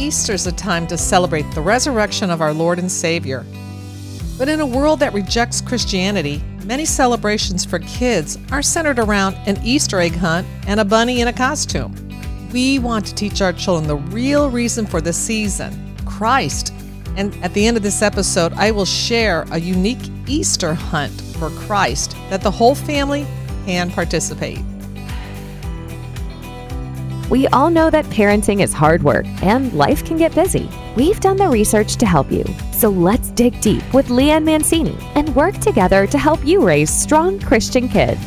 Easter is a time to celebrate the resurrection of our Lord and Savior. But in a world that rejects Christianity, many celebrations for kids are centered around an Easter egg hunt and a bunny in a costume. We want to teach our children the real reason for the season Christ. And at the end of this episode, I will share a unique Easter hunt for Christ that the whole family can participate. We all know that parenting is hard work and life can get busy. We've done the research to help you. So let's dig deep with Lee Ann Mancini and work together to help you raise strong Christian kids.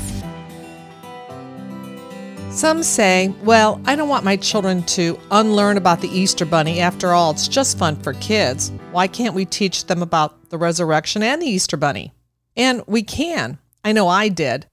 Some say, well, I don't want my children to unlearn about the Easter Bunny. After all, it's just fun for kids. Why can't we teach them about the resurrection and the Easter Bunny? And we can. I know I did.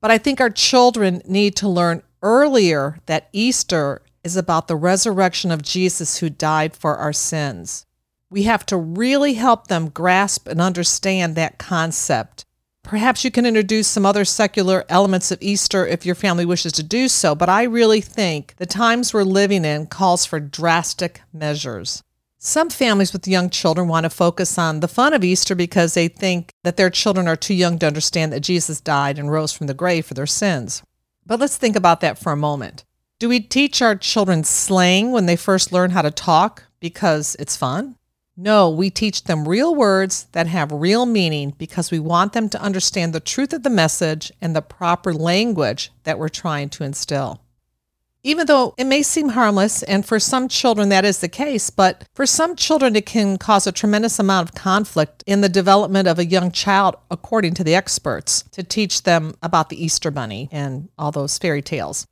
But I think our children need to learn earlier that Easter is about the resurrection of Jesus who died for our sins. We have to really help them grasp and understand that concept. Perhaps you can introduce some other secular elements of Easter if your family wishes to do so, but I really think the times we're living in calls for drastic measures. Some families with young children want to focus on the fun of Easter because they think that their children are too young to understand that Jesus died and rose from the grave for their sins. But let's think about that for a moment. Do we teach our children slang when they first learn how to talk because it's fun? No, we teach them real words that have real meaning because we want them to understand the truth of the message and the proper language that we're trying to instill. Even though it may seem harmless, and for some children that is the case, but for some children it can cause a tremendous amount of conflict in the development of a young child, according to the experts, to teach them about the Easter Bunny and all those fairy tales.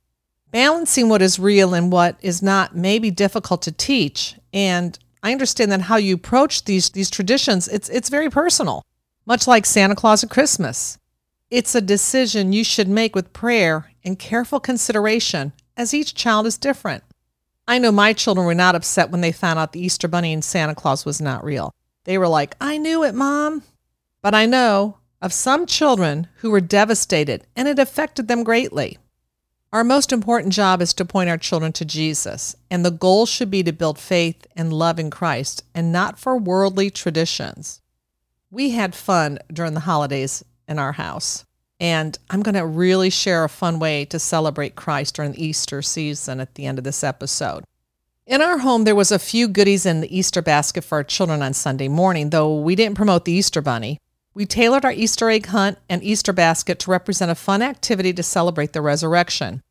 Balancing what is real and what is not may be difficult to teach, and I understand that how you approach these these traditions, it's it's very personal, much like Santa Claus and Christmas. It's a decision you should make with prayer and careful consideration as each child is different. I know my children were not upset when they found out the Easter Bunny and Santa Claus was not real. They were like, I knew it, Mom. But I know of some children who were devastated and it affected them greatly. Our most important job is to point our children to Jesus, and the goal should be to build faith and love in Christ and not for worldly traditions. We had fun during the holidays in our house. And I'm going to really share a fun way to celebrate Christ during the Easter season at the end of this episode. In our home, there was a few goodies in the Easter basket for our children on Sunday morning, though we didn't promote the Easter bunny. We tailored our Easter egg hunt and Easter basket to represent a fun activity to celebrate the resurrection.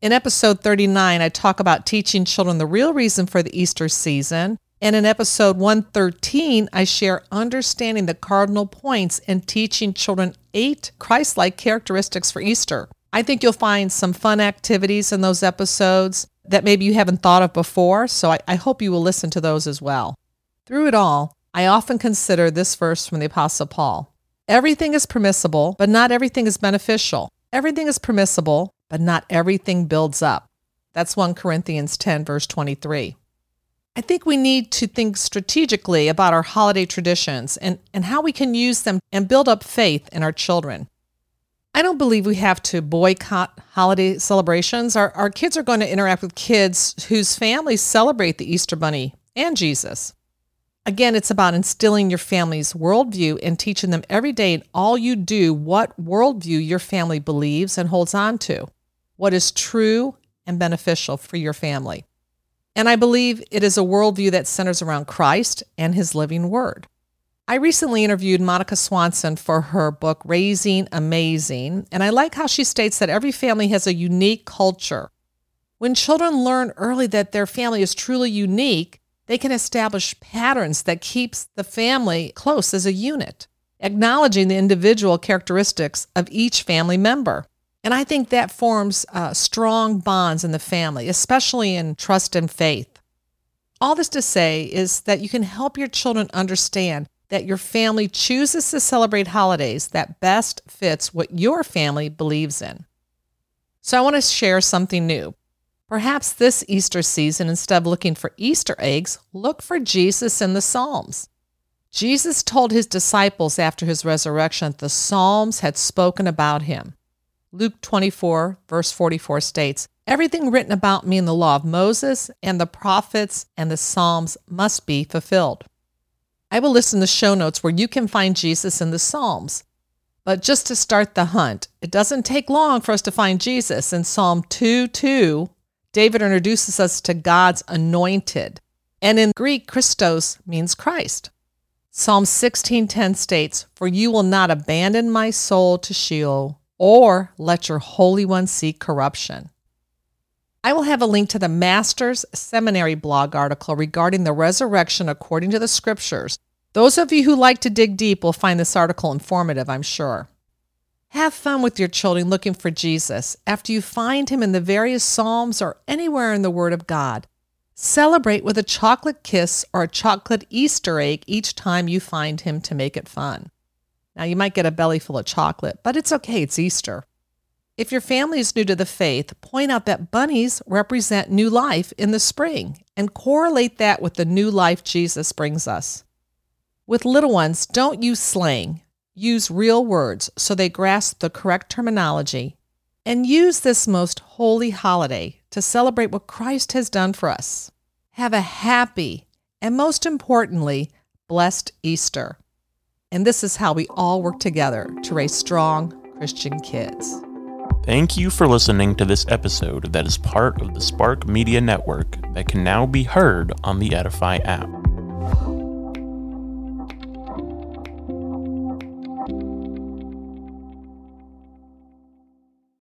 In episode 39, I talk about teaching children the real reason for the Easter season and in episode 113, I share understanding the cardinal points and teaching children eight Christ like characteristics for Easter. I think you'll find some fun activities in those episodes that maybe you haven't thought of before, so I, I hope you will listen to those as well. Through it all, I often consider this verse from the Apostle Paul Everything is permissible, but not everything is beneficial. Everything is permissible, but not everything builds up. That's 1 Corinthians 10, verse 23. I think we need to think strategically about our holiday traditions and, and how we can use them and build up faith in our children. I don't believe we have to boycott holiday celebrations. Our, our kids are going to interact with kids whose families celebrate the Easter Bunny and Jesus. Again, it's about instilling your family's worldview and teaching them every day in all you do what worldview your family believes and holds on to, what is true and beneficial for your family. And I believe it is a worldview that centers around Christ and his living word. I recently interviewed Monica Swanson for her book, Raising Amazing, and I like how she states that every family has a unique culture. When children learn early that their family is truly unique, they can establish patterns that keeps the family close as a unit, acknowledging the individual characteristics of each family member. And I think that forms uh, strong bonds in the family, especially in trust and faith. All this to say is that you can help your children understand that your family chooses to celebrate holidays that best fits what your family believes in. So I want to share something new. Perhaps this Easter season, instead of looking for Easter eggs, look for Jesus in the Psalms. Jesus told his disciples after his resurrection that the Psalms had spoken about him. Luke 24, verse 44 states, Everything written about me in the law of Moses and the prophets and the Psalms must be fulfilled. I will list in the show notes where you can find Jesus in the Psalms. But just to start the hunt, it doesn't take long for us to find Jesus. In Psalm 2 2, David introduces us to God's anointed. And in Greek, Christos means Christ. Psalm 16:10 states, "For you will not abandon my soul to Sheol, or let your Holy One see corruption." I will have a link to the Masters Seminary blog article regarding the resurrection according to the scriptures. Those of you who like to dig deep will find this article informative, I'm sure. Have fun with your children looking for Jesus after you find him in the various Psalms or anywhere in the Word of God. Celebrate with a chocolate kiss or a chocolate Easter egg each time you find him to make it fun. Now, you might get a belly full of chocolate, but it's okay, it's Easter. If your family is new to the faith, point out that bunnies represent new life in the spring and correlate that with the new life Jesus brings us. With little ones, don't use slang. Use real words so they grasp the correct terminology. And use this most holy holiday to celebrate what Christ has done for us. Have a happy and, most importantly, blessed Easter. And this is how we all work together to raise strong Christian kids. Thank you for listening to this episode that is part of the Spark Media Network that can now be heard on the Edify app.